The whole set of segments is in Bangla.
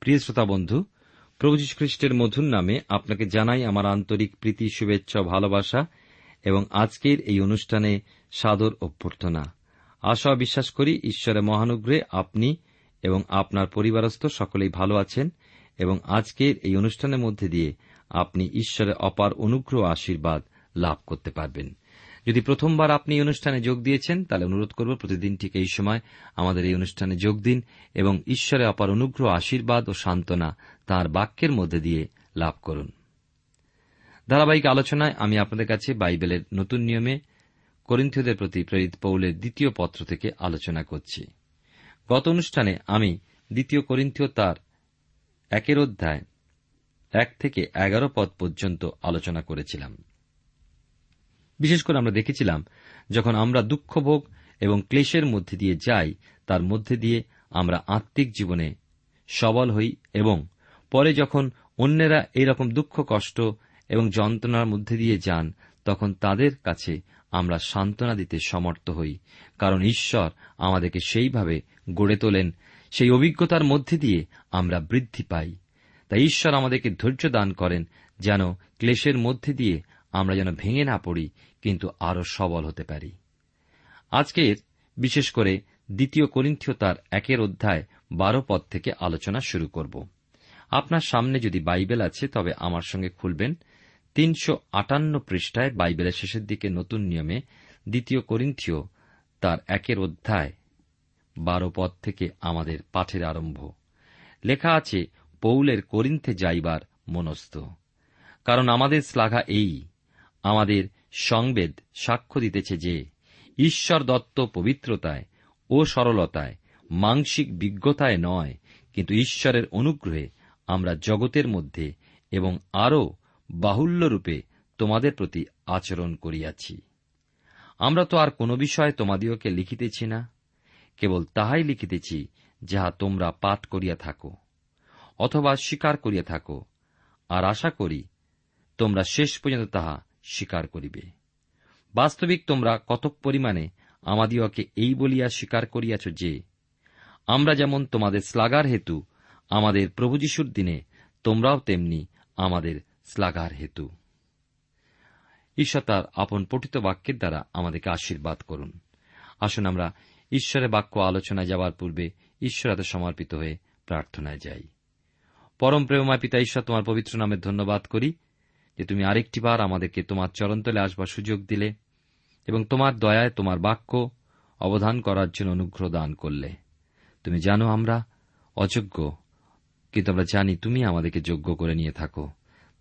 প্রিয় শ্রোতা বন্ধু, প্রভু খ্রিস্টের মধুর নামে আপনাকে জানাই আমার আন্তরিক প্রীতি, শুভেচ্ছা, ভালোবাসা এবং আজকের এই অনুষ্ঠানে সাদর অভ্যর্থনা। আশা বিশ্বাস করি ঈশ্বরের মহানুগ্রহে আপনি এবং আপনার পরিবারস্থ সকলেই ভালো আছেন এবং আজকের এই অনুষ্ঠানের মধ্যে দিয়ে আপনি ঈশ্বরের অপার অনুগ্রহ আশীর্বাদ লাভ করতে পারবেন। যদি প্রথমবার আপনি এই অনুষ্ঠানে যোগ দিয়েছেন, তাহলে অনুরোধ করব প্রতিদিন ঠিক এই সময় আমাদের এই অনুষ্ঠানে যোগ দিন এবং ঈশ্বরে অপার অনুগ্রহ, আশীর্বাদ ও সান্ত্বনা তাঁর বাক্যের মধ্যে দিয়ে লাভ করুন। ধারাবাহিক আলোচনায় আমি আপনাদের কাছে বাইবেলের নতুন নিয়মে করিন্থীয়দের প্রতি প্রেরিত পৌলের দ্বিতীয় পত্র থেকে আলোচনা করছি। গত অনুষ্ঠানে আমি দ্বিতীয় করিন্থীয় তার একের অধ্যায় এক থেকে এগারো পদ পর্যন্ত আলোচনা করেছিলাম। বিশেষ করে আমরা দেখেছিলাম, যখন আমরা দুঃখভোগ এবং ক্লেশের মধ্যে দিয়ে যাই, তার মধ্যে দিয়ে আমরা আত্মিক জীবনে সবল হই এবং পরে যখন অন্যেরা এইরকম দুঃখ, কষ্ট এবং যন্ত্রণার মধ্যে দিয়ে যান, তখন তাদের কাছে আমরা সান্ত্বনা দিতে সমর্থ হই, কারণ ঈশ্বর আমাদেরকে সেইভাবে গড়ে তোলেন, সেই অভিজ্ঞতার মধ্যে দিয়ে আমরা বৃদ্ধি পাই। তাই ঈশ্বর আমাদেরকে ধৈর্য দান করেন, যেন ক্লেশের মধ্যে দিয়ে আমরা যেন ভেঙে না পড়ি কিন্তু আরও সবল হতে পারি। আজকের, বিশেষ করে দ্বিতীয় করিন্থীয় তার একের অধ্যায় বারো পদ থেকে আলোচনা শুরু করব। আপনার সামনে যদি বাইবেল আছে, তবে আমার সঙ্গে খুলবেন। তিনশো আটান্ন পৃষ্ঠায় বাইবেলের শেষের দিকে নতুন নিয়মে দ্বিতীয় করিন্থীয় তার একের অধ্যায় বারো পদ থেকে আমাদের পাঠের আরম্ভ। লেখা আছে, পৌলের করিন্থে যাইবার মনস্থ। কারণ আমাদের শ্লাঘা এই, আমাদের সংবেদ সাক্ষ্য দিতেছে যে, ঈশ্বর দত্ত পবিত্রতায় ও সরলতায় মাংসিক বিজ্ঞতায় নয়, কিন্তু ঈশ্বরের অনুগ্রহে আমরা জগতের মধ্যে এবং আরও বাহুল্যরূপে তোমাদের প্রতি আচরণ করিয়াছি। আমরা তো আর কোনো বিষয়ে তোমাদিওকে লিখিতেছি না, কেবল তাহাই লিখিতেছি যাহা তোমরা পাঠ করিয়া থাকো, অথবা স্বীকার করিয়া থাকো, আর আশা করি তোমরা শেষ পর্যন্ত তাহা স্বীকার করিবে। বাস্তবিক তোমরা কতক পরিমাণে আমাদিওকে এই বলিয়া স্বীকার করিয়াছ যে, আমরা যেমন তোমাদের শ্লাগার হেতু আমাদের প্রভু যিশুর দিনে, তোমরাও তেমনি আমাদের শ্লাঘার হেতু। ঈশ্বর তার আপন পঠিত বাক্যের দ্বারা আমাদেরকে আশীর্বাদ করুন। আসুন আমরা ঈশ্বরের বাক্য আলোচনায় যাওয়ার পূর্বে ঈশ্বর হাতে সমর্পিত হয়ে প্রার্থনায় যাই। পরম প্রেমময় পিতা, ঈশ্বর তোমার পবিত্র নামে ধন্যবাদ করি। যে তুমি আরেকটিবার আমাদেরকে তোমার চরণতলে আসবার সুযোগ দিলে এবং তোমার দয়ায় তোমার বাক্য অবধান করার জন্য অনুগ্রহ দান করলে। তুমি জানো আমরা অযোগ্য, কিন্তু আমরা জানি তুমি আমাদেরকে যোগ্য করে নিয়ে থাকো।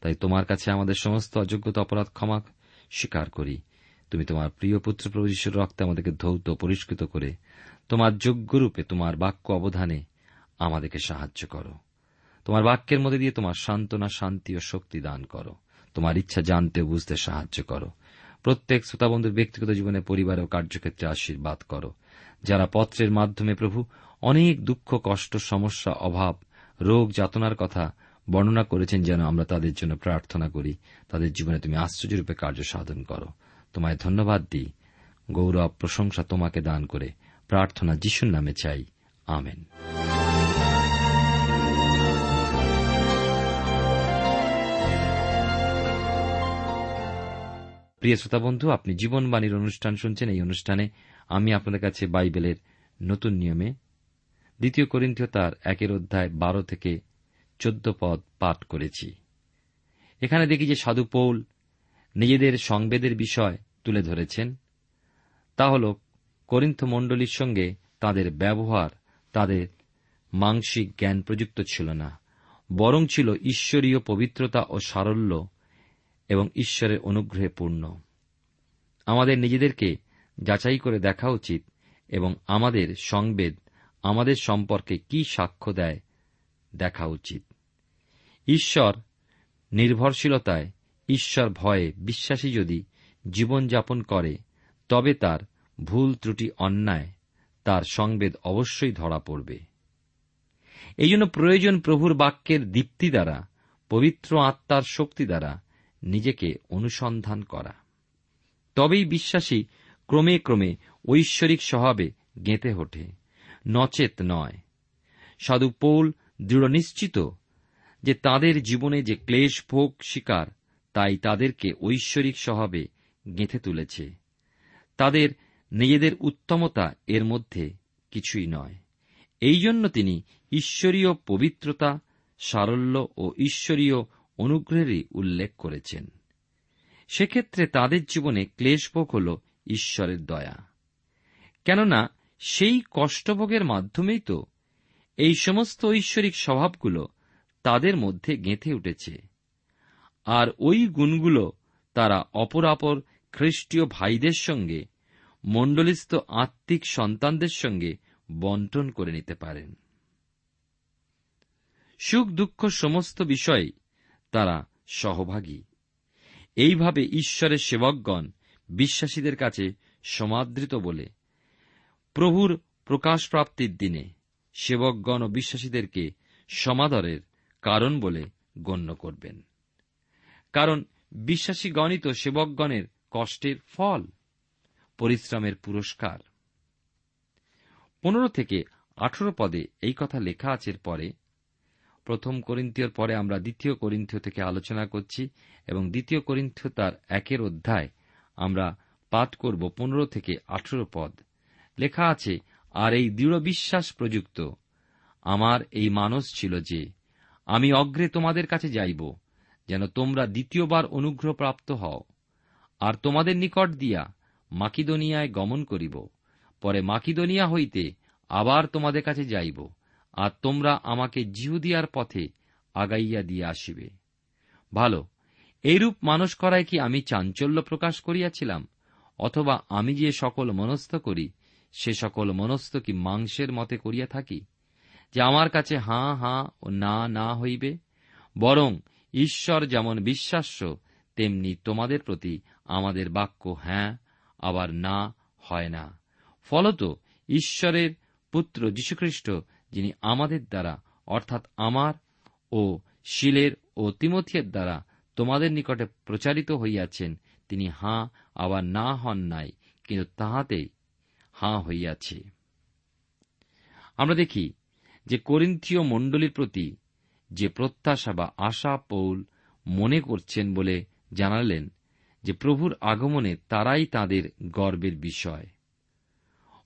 তাই তোমার কাছে আমাদের সমস্ত অযোগ্যতা অপরাধ ক্ষমা স্বীকার করি। তুমি তোমার প্রিয় পুত্র প্রভু রক্তে আমাদেরকে ধৌত, পরিষ্কৃত করে তোমার যোগ্যরূপে তোমার বাক্য অবধানে আমাদেরকে সাহায্য করো। তোমার বাক্যের মধ্যে দিয়ে তোমার সান্ত্বনা, শান্তি ও শক্তি দান করো। তোমার ইচ্ছা জানতে বুঝতে সাহায্য করো। প্রত্যেক শ্রোতাবন্ধুর ব্যক্তিগত জীবনে পরিবার ও কার্যক্ষেত্রে আশীর্বাদ করো। যারা পত্রের মাধ্যমে প্রভু, অনেক দুঃখ, কষ্ট, সমস্যা, অভাব, রোগ, যাতনার কথা বর্ণনা করেছেন যেন আমরা তাদের জন্য প্রার্থনা করি, তাদের জীবনে তুমি আশ্চর্যরূপে কার্য সাধন করো। তোমায় ধন্যবাদ দিই। গৌরব প্রশংসা তোমাকে দান করে। প্রার্থনা যিশুর নামে চাই। আমেন। প্রিয় শ্রোতা বন্ধু, আপনি জীবনবাণীর অনুষ্ঠান শুনছেন। এই অনুষ্ঠানে আমি আপনাদের কাছে বাইবেলের নতুন নিয়মে দ্বিতীয় করিন্থীয় তার একের অধ্যায় বারো থেকে চোদ্দ পদ পাঠ করেছি। এখানে দেখি যে সাধু পৌল নিজেদের সংবেদের বিষয় তুলে ধরেছেন। তা হল, করিন্থ মণ্ডলীর সঙ্গে তাদের ব্যবহার, তাদের মাংসিক জ্ঞান প্রযুক্ত ছিল না, বরং ছিল ঈশ্বরীয় পবিত্রতা ও সারল্য এবং ঈশ্বরের অনুগ্রহে পূর্ণ। আমাদের নিজেদেরকে যাচাই করে দেখা উচিত এবং আমাদের সংবেদ, আমাদের সম্পর্কে কি সাক্ষ্য দেয় দেখা উচিত। ঈশ্বর নির্ভরশীলতায়, ঈশ্বর ভয়ে বিশ্বাসী যদি জীবনযাপন করে, তবে তার ভুল ত্রুটি অন্যায়, তার সংবেদ অবশ্যই ধরা পড়বে। এই জন্য প্রয়োজন প্রভুর বাক্যের দীপ্তি দ্বারা, পবিত্র আত্মার শক্তি দ্বারা নিজেকে অনুসন্ধান করা। তবেই বিশ্বাসী ক্রমে ক্রমে ঐশ্বরিক স্বভাবে গেঁথে ওঠে। নচেত নয়। সাধু পৌল দৃঢ় নিশ্চিত যে তাদের জীবনে যে ক্লেশ, ভোগ, শিকার, তাই তাদেরকে ঐশ্বরিক স্বভাবে গেঁথে তুলেছে। তাদের নিজেদের উত্তমতা এর মধ্যে কিছুই নয়। এই জন্য তিনি ঈশ্বরীয় পবিত্রতা, সারল্য ও ঈশ্বরীয় অনুগ্রহেরই উল্লেখ করেছেন। সেক্ষেত্রে তাদের জীবনে ক্লেশভোগ হল ঈশ্বরের দয়া। কেননা সেই কষ্টভোগের মাধ্যমেই তো এই সমস্ত ঐশ্বরিক স্বভাবগুলো তাদের মধ্যে গেঁথে উঠেছে। আর ওই গুণগুলো তারা অপরাপর খ্রিস্টীয় ভাইদের সঙ্গে, মণ্ডলিস্থ আত্মিক সন্তানদের সঙ্গে বন্টন করে নিতে পারেন। সুখ দুঃখ সমস্ত বিষয়ে তারা সহভাগী। এইভাবে ঈশ্বরের সেবকগণ বিশ্বাসীদের কাছে সমাদৃত বলে প্রভুর প্রকাশপ্রাপ্তির দিনে সেবকগণ ও বিশ্বাসীদেরকে সমাদরের কারণ বলে গণ্য করবেন। কারণ বিশ্বাসীগণই তো সেবকগণের কষ্টের ফল, পরিশ্রমের পুরস্কার। পনেরো থেকে আঠেরো পদে এই কথা লেখা আছে পরে প্রথম করিন্থীয়র পরে আমরা দ্বিতীয় করিন্থীয় থেকে আলোচনা করছি এবং দ্বিতীয় করিন্থীয় তার একের অধ্যায় আমরা পাঠ করব পনেরো থেকে আঠেরো পদ। লেখা আছে, আর এই দৃঢ় বিশ্বাস প্রযুক্ত। আমার এই মানস ছিল যে, আমি অগ্রে তোমাদের কাছে যাইব, যেন তোমরা দ্বিতীয়বার অনুগ্রহ প্রাপ্ত হও। আর তোমাদের নিকট দিয়া মাকিদোনিয়ায় গমন করিব। পরে মাকিদনিয়া হইতে আবার তোমাদের কাছে যাইব। আর তোমরা আমাকে জিহুদিয়ার পথে আগাইয়া দিয়ে আসিবে। ভালো, এইরূপ মানুষ করায় কি আমি চাঞ্চল্য প্রকাশ করিয়াছিলাম? অথবা আমি যে সকল মনস্থ করি, সে সকল মনস্থ কি মাংসের মতে করিয়া থাকি? যে আমার কাছে হাঁ হাঁ ও না না হইবে? বরং ঈশ্বর যেমন বিশ্বাস্য, তেমনি তোমাদের প্রতি আমাদের বাক্য হ্যাঁ আবার না হয় না। ফলত, ঈশ্বরের পুত্র যীশুখ্রিস্ট যিনি আমাদের দ্বারা, অর্থাৎ আমার ও শিলের ও তিমথিয়ের দ্বারা তোমাদের নিকটে প্রচারিত হইয়াছেন, তিনি হাঁ আবার না হন নাই, কিন্তু তাহাতেই হাঁ হইয়াছে। আমরা দেখি যে করিন্থীয় মণ্ডলীর প্রতি যে প্রত্যাশা বা আশা পৌল মনে করছেন বলে জানালেন যে প্রভুর আগমনে তারাই তাদের গর্বের বিষয়।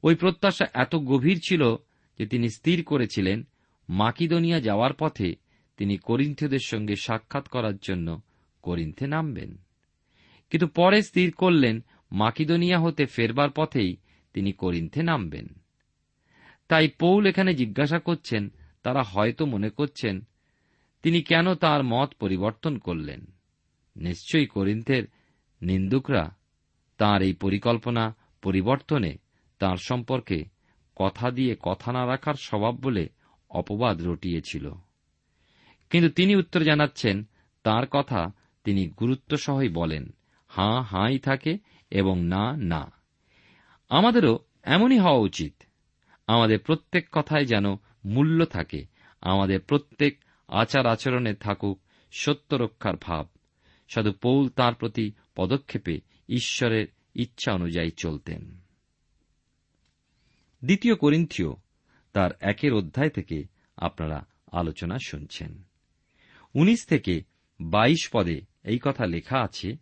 ওই প্রত্যাশা এত গভীর ছিল যে তিনি স্থির করেছিলেন, মাকিদনিয়া যাওয়ার পথে তিনি করিন্থীয়দের সঙ্গে সাক্ষাৎ করার জন্য করিন্থে নামবেন। কিন্তু পরে স্থির করলেন মাকিদনিয়া হতে ফেরবার পথেই তিনি করিন্থে নামবেন। তাই পৌল এখানে জিজ্ঞাসা করছেন, তারা হয়তো মনে করছেন, তিনি কেন তার মত পরিবর্তন করলেন? নিশ্চয়ই করিন্থের নিন্দুকরা তার এই পরিকল্পনা পরিবর্তনে তার সম্পর্কে কথা দিয়ে কথা না রাখার স্বভাব বলে অপবাদ রটিয়েছিল। কিন্তু তিনি উত্তর জানাচ্ছেন, তার কথা তিনি গুরুত্বসহই বলেন, হাঁ হাঁই থাকে এবং না না। আমাদেরও এমনই হওয়া উচিত। আমাদের প্রত্যেক কথায় যেন মূল্য থাকে, আমাদের প্রত্যেক আচার আচরণে থাকুক সত্য রক্ষার ভাব। সাধু পৌল তার প্রতি পদক্ষেপে ঈশ্বরের ইচ্ছা অনুযায়ী চলতেন। দ্বিতীয় করিন্থীয়, তার একের অধ্যায় থেকে আপনারা আলোচনা শুনছেন। উনিশ থেকে বাইশ পদে এই কথা লেখা আছে,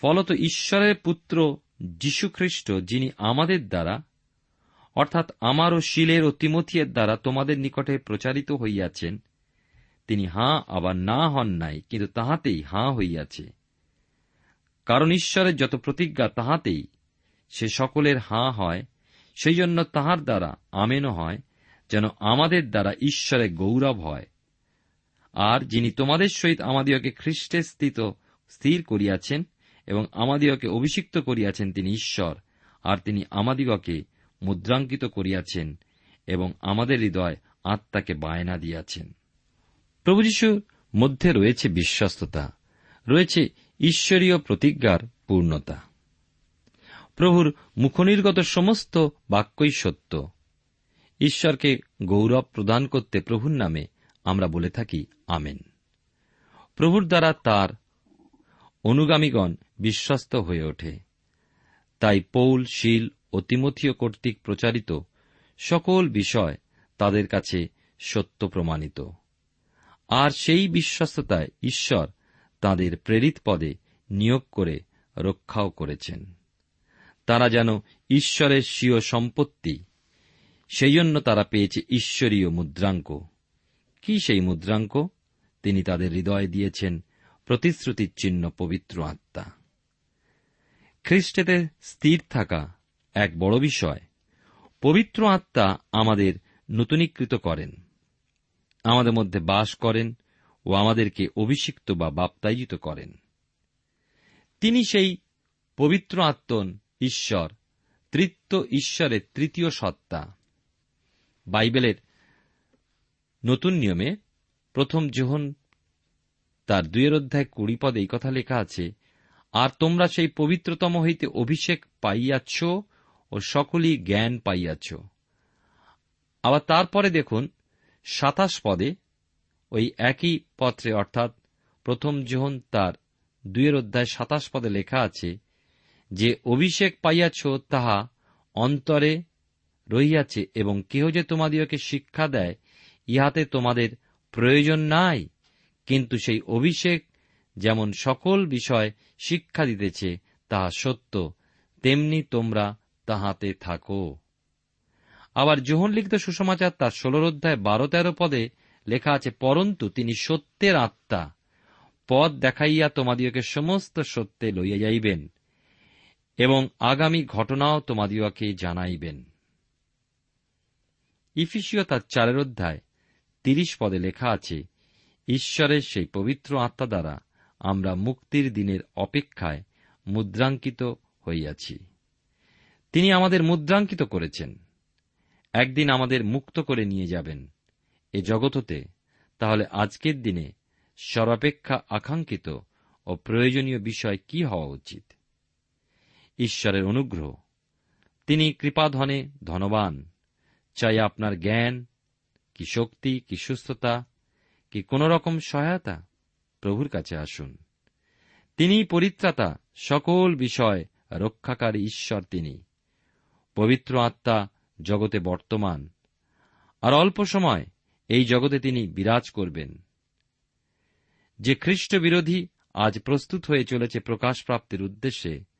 ফলত ঈশ্বরের পুত্র যীশুখ্রিস্ট যিনি আমাদের দ্বারা, অর্থাৎ আমার ও শিলের ও তিমথিয়ের দ্বারা তোমাদের নিকটে প্রচারিত হইয়াছেন, তিনি হাঁ আবার না হন নাই, কিন্তু তাহাতেই হাঁ হইয়াছে। কারণ ঈশ্বরের যত প্রতিজ্ঞা তাহাতেই, সে সকলের হাঁ হয় সেই জন্য তাহার দ্বারা আমেনও হয়, যেন আমাদের দ্বারা ঈশ্বরে গৌরব হয়। আর যিনি তোমাদের সহিত আমাদিওকে খ্রিস্টে স্থিত, স্থির করিয়াছেন এবং আমাদিওকে অভিষিক্ত করিয়াছেন তিনি ঈশ্বর, আর তিনি আমাদিগকে মুদ্রাঙ্কিত করিয়াছেন এবং আমাদের হৃদয় আত্মাকে বায়না দিয়াছেন। প্রভু যিশুর মধ্যে রয়েছে বিশ্বস্ততা, রয়েছে ঈশ্বরীয় প্রতিজ্ঞার পূর্ণতা। প্রভুর মুখনির্গত সমস্ত বাক্যই সত্য। ঈশ্বরকে গৌরব প্রদান করতে প্রভুর নামে আমরা বলে থাকি, আমেন। প্রভুর দ্বারা তার অনুগামীগণ বিশ্বস্ত হয়ে ওঠে। তাই পৌল, শীল ও তিমথীয় কর্তৃক প্রচারিত সকল বিষয় তাদের কাছে সত্য প্রমাণিত। আর সেই বিশ্বস্ততায় ঈশ্বর তাদের প্রেরিত পদে নিয়োগ করে রক্ষাও করেছেন। তারা যেন ঈশ্বরের স্বীয় সম্পত্তি। সেই জন্য তারা পেয়েছে ঈশ্বরীয় মুদ্রাঙ্ক। কি সেই মুদ্রাঙ্ক? তিনি তাদের হৃদয়ে দিয়েছেন প্রতিশ্রুতির চিহ্ন পবিত্র আত্মা। খ্রিস্টেতে স্থির থাকা এক বড় বিষয়। পবিত্র আত্মা আমাদের নূতনীকৃত করেন। আমাদের মধ্যে বাস করেন ও আমাদেরকে অভিষিক্ত বা বাপ্তায়িত করেন। তিনি সেই পবিত্র আত্মন ঈশ্বর, তৃত্ব ঈশ্বরের তৃতীয় সত্তা। বাইবেলের নতুন নিয়মে প্রথম যোহন তার দুয়ের অধ্যায় কুড়ি পদে এই কথা লেখা আছে, আর তোমরা সেই পবিত্রতম হইতে অভিষেক পাইয়াছ ও সকলই জ্ঞান পাইয়াছ। আবার তারপরে দেখুন, সাতাশ পদে ওই একই পত্রে অর্থাৎ প্রথম যোহন তার দুয়ের অধ্যায় সাতাশ পদে লেখা আছে যে অভিষেক পাইয়াছ, তাহা অন্তরে রহিয়াছে এবং কেহ যে তোমাদিওকে শিক্ষা দেয়, ইহাতে তোমাদের প্রয়োজন নাই। কিন্তু সেই অভিষেক যেমন সকল বিষয় শিক্ষা দিতেছে, তাহা সত্য। তেমনি তোমরা তাহাতে থাকো। আবার যোহন লিখিত সুসমাচার তার ষোলর অধ্যায় বারো তেরো পদে লেখা আছে, পরন্তু তিনি সত্যের আত্মা। পদ দেখাইয়া তোমাদিওকে সমস্ত সত্যে লইয়া যাইবেন। এবং আগামী ঘটনাও তোমাদিওকে জানাইবেন। ইফিসীয় তার চারের অধ্যায়, তিরিশ পদে লেখা আছে, ঈশ্বরের সেই পবিত্র আত্মা দ্বারা আমরা মুক্তির দিনের অপেক্ষায় মুদ্রাঙ্কিত হইয়াছি। তিনি আমাদের মুদ্রাঙ্কিত করেছেন। একদিন আমাদের মুক্ত করে নিয়ে যাবেন এ জগততে, তাহলে আজকের দিনে সর্বাপেক্ষা আকাঙ্ক্ষিত ও প্রয়োজনীয় বিষয় কি হওয়া উচিত? ঈশ্বরের অনুগ্রহ। তিনি কৃপাধনে ধনবান। চাই আপনার জ্ঞান, কি শক্তি, কি সুস্থতা, কি কোন রকম সহায়তা প্রভুর কাছে আসুন। তিনি পরিত্রাতা, সকল বিষয় রক্ষাকারী ঈশ্বর তিনি। পবিত্র আত্মা জগতে বর্তমান, আর অল্প সময় এই জগতে তিনি বিরাজ করবেন। যে খ্রিস্ট বিরোধী আজ প্রস্তুত হয়ে চলেছে প্রকাশ প্রাপ্তির উদ্দেশ্যে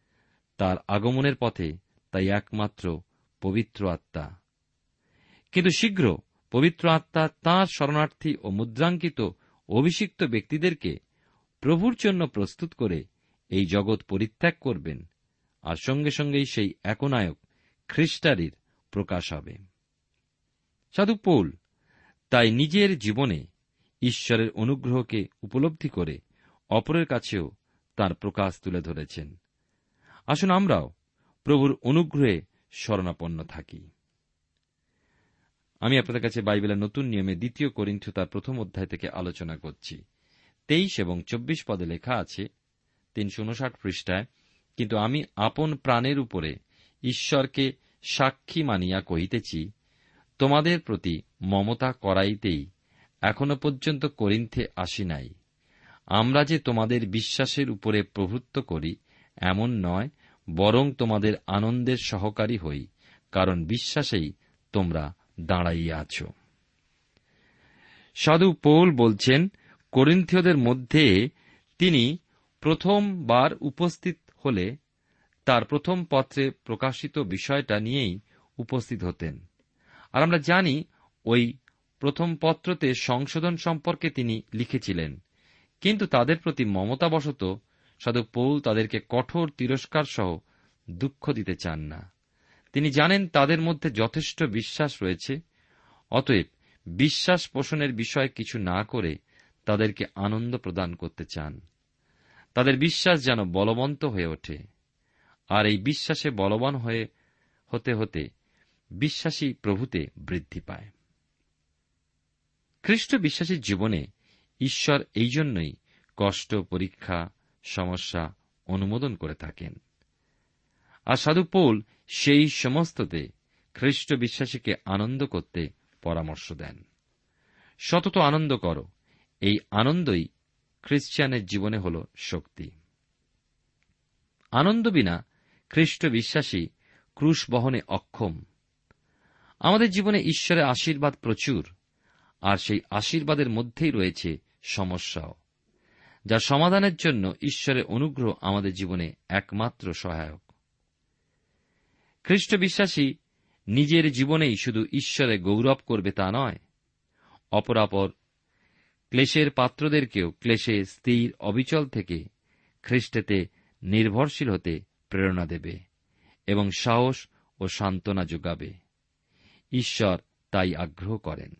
তার আগমনের পথে তাই একমাত্র পবিত্র আত্মা। কিন্তু শীঘ্র পবিত্র আত্মা তাঁর শরণার্থী ও মুদ্রাঙ্কিত অভিষিক্ত ব্যক্তিদেরকে প্রভুর জন্য প্রস্তুত করে এই জগৎ পরিত্যাগ করবেন আর সঙ্গে সঙ্গেই সেই একনায়ক খ্রিস্টারির প্রকাশ হবে। সাধু পৌল তাই নিজের জীবনে ঈশ্বরের অনুগ্রহকে উপলব্ধি করে অপরের কাছেও তার প্রকাশ তুলে ধরেছেন। আসুন আমরাও প্রভুর অনুগ্রহে শরণাপন্ন থাকি। আমি আপনাদের কাছে বাইবেলের নতুন নিয়মে দ্বিতীয় করিন্থ তার প্রথম অধ্যায় থেকে আলোচনা করছি। তেইশ এবং চব্বিশ পদে লেখা আছে, তিনশো উনষাট পৃষ্ঠায়, কিন্তু আমি আপন প্রাণের উপরে ঈশ্বরকে সাক্ষী মানিয়া কহিতেছি, তোমাদের প্রতি মমতা করাইতেই এখনও পর্যন্ত করিন্থে আসি নাই। আমরা যে তোমাদের বিশ্বাসের উপরে প্রভুত্ব করি এমন নয়, বরং তোমাদের আনন্দের সহকারী হই, কারণ বিশ্বাসেই তোমরা দাঁড়াইয়া আছো। সাধু পৌল বলছেন, করিন্থীয়দের মধ্যে তিনি প্রথমবার উপস্থিত হলে তার প্রথম পত্রে প্রকাশিত বিষয়টা নিয়েই উপস্থিত হতেন। আর আমরা জানি, ওই প্রথম পত্রতে সংশোধন সম্পর্কে তিনি লিখেছিলেন, কিন্তু তাদের প্রতি মমতাবশত সাধু পৌল তাদেরকে কঠোর তিরস্কার সহ দুঃখ দিতে চান না। তিনি জানেন তাদের মধ্যে যথেষ্ট বিশ্বাস রয়েছে, অতএব বিশ্বাস পোষণের বিষয়ে কিছু না করে তাদেরকে আনন্দ প্রদান করতে চান। তাদের বিশ্বাস যেন বলবন্ত হয়ে ওঠে, আর এই বিশ্বাসে বলবান হয়ে হতে হতে বিশ্বাসী প্রভুতে বৃদ্ধি পায়। খ্রিস্ট বিশ্বাসীর জীবনে ঈশ্বর এই জন্যই কষ্ট, পরীক্ষা সমস্যা অনুমোদন করে থাকেন। আর সাধু পৌল সেই সমস্ততে খ্রিস্ট বিশ্বাসীকে আনন্দ করতে পরামর্শ দেন। সতত আনন্দ করো, এই আনন্দই খ্রিস্টানের জীবনে হল শক্তি। আনন্দ বিনা খ্রিস্ট বিশ্বাসী ক্রুশ বহনে অক্ষম। আমাদের জীবনে ঈশ্বরের আশীর্বাদ প্রচুর, আর সেই আশীর্বাদের মধ্যেই রয়েছে সমস্যাও। যা সমাধানের জন্য ঈশ্বরের অনুগ্রহ আমাদের জীবনে একমাত্র সহায়ক। খ্রিস্ট বিশ্বাসী নিজের জীবনেই শুধু ঈশ্বরে গৌরব করবে তা নয়, অপরাপর ক্লেশের পাত্রদেরকেও ক্লেশে স্থির অবিচল থেকে খ্রিস্টেতে নির্ভরশীল হতে প্রেরণা দেবে এবং সাহস ও সান্ত্বনা যোগাবে। ঈশ্বর তাই আগ্রহ করেন।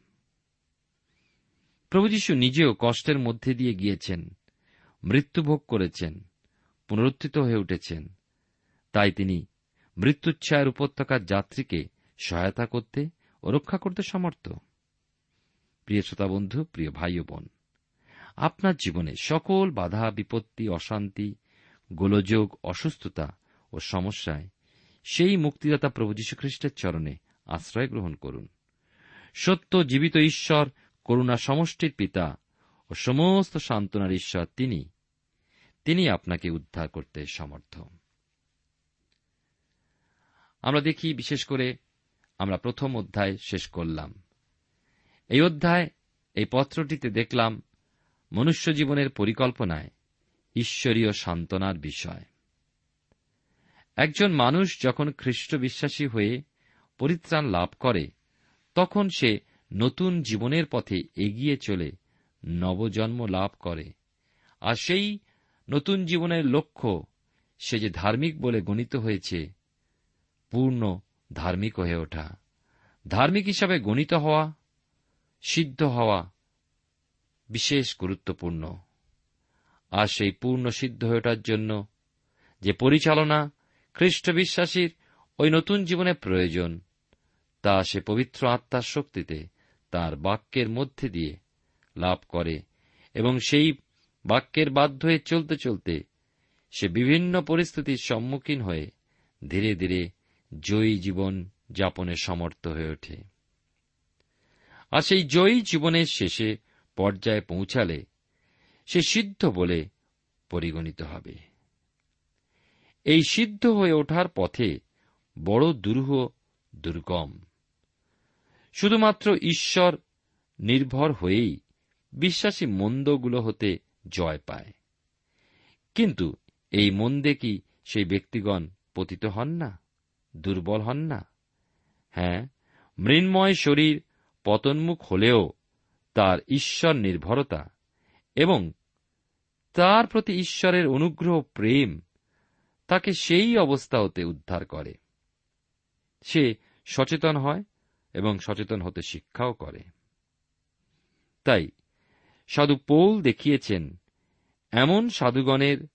প্রভু যীশু নিজেও কষ্টের মধ্যে দিয়ে গিয়েছেন। মৃত্যুভোগ করেছেন, পুনরুত্থিত হয়ে উঠেছেন। তাই তিনি মৃত্যুচ্ছায়ের উপত্যকার যাত্রীকে সহায়তা করতে ও রক্ষা করতে সমর্থ। প্রিয় শ্রোতা বন্ধু, প্রিয় ভাই ও বোন, আপনার জীবনে সকল বাধা, বিপত্তি, অশান্তি, গোলযোগ, অসুস্থতা ও সমস্যায় সেই মুক্তিদাতা প্রভু যীশুখ্রিস্টের চরণে আশ্রয় গ্রহণ করুন। সত্য, জীবিত ঈশ্বর, করুণা সমষ্টির পিতা ও সমস্ত সান্ত্বনার ঈশ্বর তিনি তিনি আপনাকে উদ্ধার করতে সমর্থ। আমরা দেখি, বিশেষ করে আমরা প্রথম অধ্যায় শেষ করলাম। এই অধ্যায়, এই পত্রটিতে দেখলাম মনুষ্য জীবনের পরিকল্পনায় ঈশ্বরীয় সান্ত্বনার বিষয়। একজন মানুষ যখন খ্রিস্ট বিশ্বাসী হয়ে পরিত্রাণ লাভ করে, তখন সে নতুন জীবনের পথে এগিয়ে চলে, নবজন্ম লাভ করে। আর সেই নতুন জীবনের লক্ষ্য সে যে ধার্মিক বলে গণিত হয়েছে, পূর্ণ ধার্মিক হয়ে ওঠা। ধার্মিক হিসাবে গণিত হওয়া, সিদ্ধ হওয়া বিশেষ গুরুত্বপূর্ণ। আর সেই পূর্ণ সিদ্ধ হয়ে ওঠার জন্য যে পরিচালনা খ্রিস্ট বিশ্বাসীর ওই নতুন জীবনে প্রয়োজন, তা সে পবিত্র আত্মার শক্তিতে তার বাক্যের মধ্যে দিয়ে লাভ করে এবং সেই বাক্যের বাধ্য হয়ে চলতে চলতে সে বিভিন্ন পরিস্থিতির সম্মুখীন হয়ে ধীরে ধীরে জয়ী জীবন যাপনে সমর্থ হয়ে ওঠে। আর সেই জয়ী জীবনের শেষে পর্যায়ে পৌঁছালে সে সিদ্ধ বলে পরিগণিত হবে। এই সিদ্ধ হয়ে ওঠার পথে বড় দুরূহ, দুর্গম। শুধুমাত্র ঈশ্বর নির্ভর হয়েই বিশ্বাসী মন্দগুলো হতে জয় পায়। কিন্তু এই মন্দে কি সেই ব্যক্তিগণ পতিত হন না? দুর্বল হন না? হ্যাঁ মৃন্ময় শরীর পতন্মুখ হলেও তার ঈশ্বর নির্ভরতা এবং তার প্রতি ঈশ্বরের অনুগ্রহ, প্রেম তাকে সেই অবস্থা হতে উদ্ধার করে। সে সচেতন হয় এবং সচেতন হতে শিক্ষাও করে। তাই সাধু পৌল দেখিয়েছেন, এমন সাধুগণের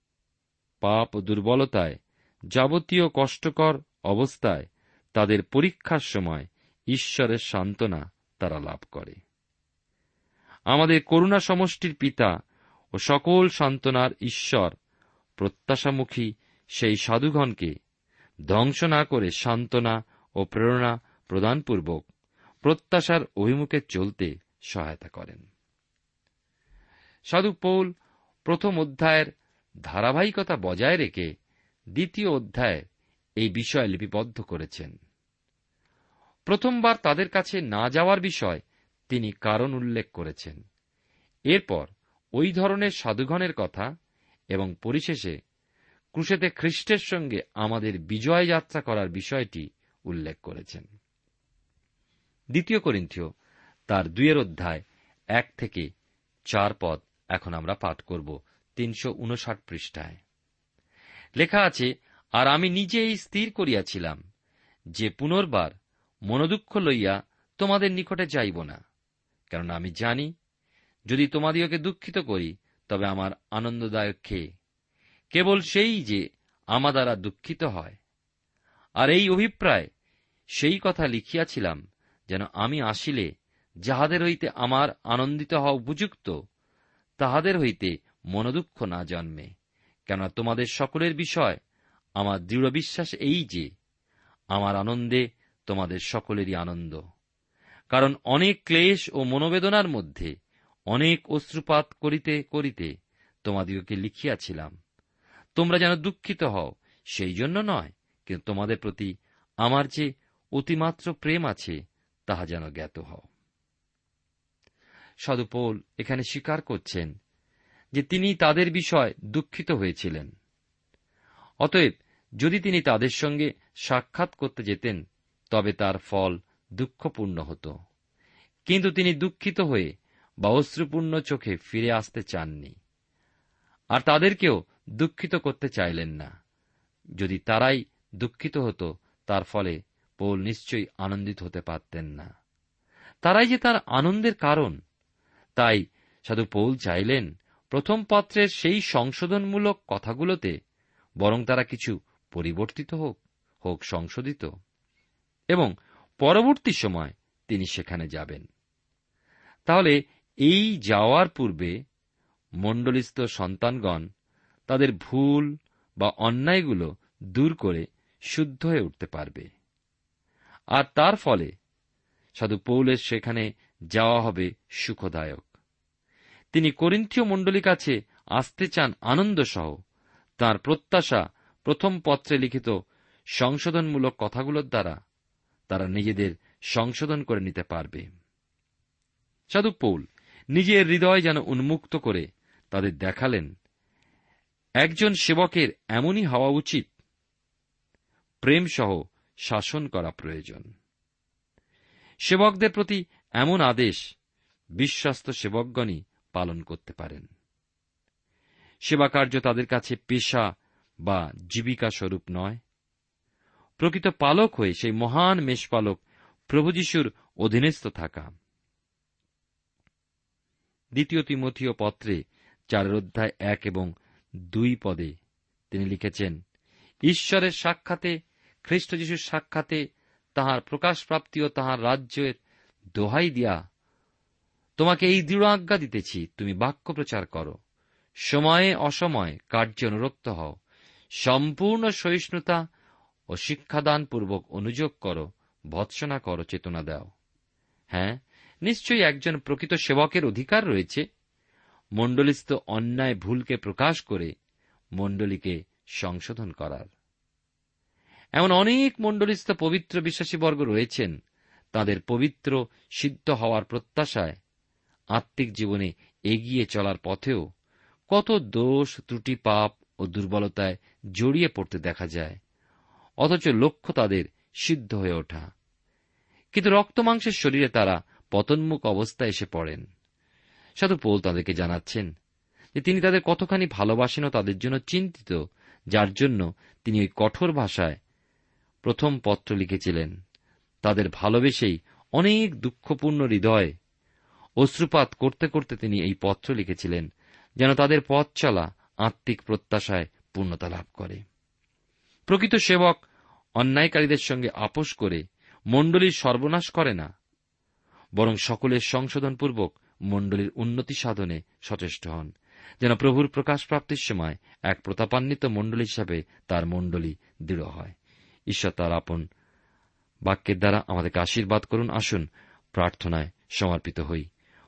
পাপ দুর্বলতায়, যাবতীয় কষ্টকর অবস্থায় তাদের পরীক্ষার সময় ঈশ্বরের সান্ত্বনা তারা লাভ করে। আমাদের করুণা সমষ্টির পিতা ও সকল সান্ত্বনার ঈশ্বর প্রত্যাশামুখী সেই সাধুগণকে ধ্বংস না করে সান্ত্বনা ও প্রেরণা প্রদানপূর্বক প্রত্যাশার অভিমুখে চলতে সহায়তা করেন। সাধু পৌল, প্রথম অধ্যায়ের ধারাবাহিকতা বজায় রেখে দ্বিতীয় অধ্যায়ে এই বিষয় লিপিবদ্ধ করেছেন। প্রথমবার তাদের কাছে না যাওয়ার বিষয় তিনি কারণ উল্লেখ করেছেন। এরপর ওই ধরনের সাধুগণের কথা এবং পরিশেষে ক্রুশেতে খ্রিস্টের সঙ্গে আমাদের বিজয় যাত্রা করার বিষয়টি উল্লেখ করেছেন। দ্বিতীয় করিন্থীয় তার দুয়ের অধ্যায় এক থেকে চার পদ এখন আমরা পাঠ করব তিনশো উনষাট পৃষ্ঠায়। লেখা আছে, আর আমি নিজেই স্থির করিয়াছিলাম যে পুনর্বার মনোদুঃখ লইয়া তোমাদের নিকটে যাইব না। কারণ আমি জানি, যদি তোমাদিওকে দুঃখিত করি, তবে আমার আনন্দদায়ক খেয়ে কেবল সেই যে আমা দ্বারা দুঃখিত হয়। আর এই অভিপ্রায় সেই কথা লিখিয়াছিলাম, যেন আমি আসিলে যাহাদের হইতে আমার আনন্দিত হওয়া উপযুক্ত তাহাদের হইতে মনোদুঃখ না জন্মে, কেননা তোমাদের সকলের বিষয়, আমার দৃঢ় বিশ্বাস এই যে, আমার আনন্দে তোমাদের সকলেরই আনন্দ। কারণ অনেক ক্লেশ ও মনোবেদনার মধ্যে, অনেক অশ্রুপাত করিতে করিতে তোমাদিগকে লিখিয়াছিলাম, তোমরা যেন দুঃখিত হও, সেই জন্য নয়, কিন্তু তোমাদের প্রতি আমার যে অতিমাত্র প্রেম আছে, তাহা যেন জ্ঞাত হও। সদুপৌল এখানে স্বীকার করছেন যে তিনি তাদের বিষয় দুঃখিত হয়েছিলেন। অতএব যদি তিনি তাদের সঙ্গে সাক্ষাৎ করতে যেতেন, তবে তার ফল দুঃখপূর্ণ হতো। কিন্তু তিনি দুঃখিত হয়ে বা অশ্রুপূর্ণ চোখে ফিরে আসতে চাননি। আর তাদেরকেও দুঃখিত করতে চাইলেন না। যদি তারাই দুঃখিত হতো, তার ফলে পৌল নিশ্চয়ই আনন্দিত হতে পারতেন না। তারাই যে তার আনন্দের কারণ তাই সাধু পৌল চাইলেন প্রথম পত্রের সেই সংশোধনমূলক কথাগুলোতে বরং তারা কিছু পরিবর্তিত হোক হোক সংশোধিত। এবং পরবর্তী সময় তিনি সেখানে যাবেন। তাহলে এই যাওয়ার পূর্বে মণ্ডলিস্থ সন্তানগণ তাদের ভুল বা অন্যায়গুলো দূর করে শুদ্ধ হয়ে উঠতে পারবে। আর তার ফলে সাধু পৌলের সেখানে যাওয়া হবে সুখদায়ক। তিনি করিন্থীয় মণ্ডলীর কাছে আসতে চান আনন্দ সহ তাঁর প্রত্যাশা প্রথম পত্রে লিখিত সংশোধনমূলক কথাগুলোর দ্বারা তারা নিজেদের সংশোধন করে নিতে পারবে। সাধু পৌল নিজের হৃদয় যেন উন্মুক্ত করে তাদের দেখালেন, একজন সেবকের এমনই হওয়া উচিত। প্রেম সহ শাসন করা প্রয়োজন। সেবকদের প্রতি এমন আদেশ বিশ্বস্ত সেবকগণই পালন করতে পারেন। সেবাকার্য তাদের কাছে পেশা বা জীবিকা স্বরূপ নয়। প্রকৃত পালক হয়ে সেই মহান মেষপালক প্রভু যিশুর অধীনস্থ থাকা। দ্বিতীয় তিমথীয় পত্রে চারের অধ্যায় এক এবং দুই পদে তিনি লিখেছেন, ঈশ্বরের সাক্ষাতে, খ্রিস্ট যিশুর সাক্ষাতে তাহার প্রকাশপ্রাপ্তি ও তাহার রাজ্যের দোহাই দিয়া, তোমাকে এই দৃঢ় আজ্ঞা দিতেছি, তুমি বাক্য প্রচার করো। সময়ে অসময়ে কার্যে অনুরক্ত হও। সম্পূর্ণ সহিষ্ণুতা ও শিক্ষাদান পূর্বক অনুযোগ করো, ভৎসনা করো, চেতনা দাও। হ্যাঁ নিশ্চয়ই একজন প্রকৃত সেবকের অধিকার রয়েছে। মণ্ডলিস্থ অন্যায় ভুলকে প্রকাশ করে মণ্ডলীকে সংশোধন করার। এমন অনেক মণ্ডলিস্থ পবিত্র বিশ্বাসীবর্গ রয়েছেন তাদের পবিত্র, সিদ্ধ হওয়ার প্রত্যাশায় আত্মিক জীবনে এগিয়ে চলার পথেও কত দোষ, ত্রুটি, পাপ ও দুর্বলতায় জড়িয়ে পড়তে দেখা যায়, অথচ লক্ষ্য তাদের সিদ্ধ হয়ে ওঠা। কিন্তু রক্তমাংসের শরীরে তারা পতন্মুখ অবস্থায় এসে পড়েন। সাধু পোল তাদেরকে জানাচ্ছেন যে তিনি তাদের কতখানি ভালোবাসেন ও তাদের জন্য চিন্তিত, যার জন্য তিনি ওই কঠোর ভাষায় প্রথম পত্র লিখেছিলেন। তাদের ভালোবেসেই অনেক দুঃখপূর্ণ হৃদয় অশ্রুপাত করতে করতে তিনি এই পত্র লিখেছিলেন, যেন তাদের পথ চলা আত্মিক প্রত্যাশায় পূর্ণতা লাভ করে। প্রকৃত সেবক অন্যায়কারীদের সঙ্গে আপোষ করে মণ্ডলীর সর্বনাশ করে না, বরং সকলের সংশোধনপূর্বক মণ্ডলীর উন্নতি সাধনে সচেষ্ট হন, যেন প্রভুর প্রকাশ প্রাপ্তির সময় এক প্রতাপান্বিত মণ্ডলী হিসাবে তার মণ্ডলী দৃঢ় হয়। ঈশ্বর তার আপন বাক্যের দ্বারা আমাদেরকে আশীর্বাদ করুন, আসুন, প্রার্থনায় সমর্পিত হই।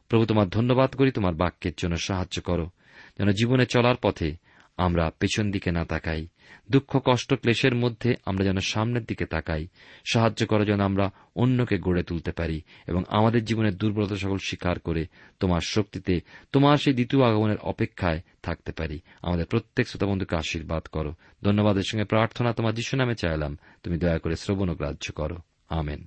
প্রভু, তোমার ধন্যবাদ করি, তোমার বাক্যের জন্য সাহায্য করো, যেন জীবনে চলার পথে আমরা পেছন দিকে না তাকাই। দুঃখ, কষ্ট, ক্লেশের মধ্যে আমরা যেন সামনের দিকে তাকাই। সাহায্য করো যেন আমরা অন্যকে গড়ে তুলতে পারি এবং আমাদের জীবনের দুর্বলতা সকল স্বীকার করে তোমার শক্তিতে, তোমার সেই দ্বিতীয় আগমনের অপেক্ষায় থাকতে পারি। আমাদের প্রত্যেক শ্রোতাবন্ধুকে আশীর্বাদ করো। ধন্যবাদের সঙ্গে প্রার্থনা তোমার যিশু নামে চাইলাম। তুমি দয়া করে শ্রবণ গ্রাহ্য করো। আমেন।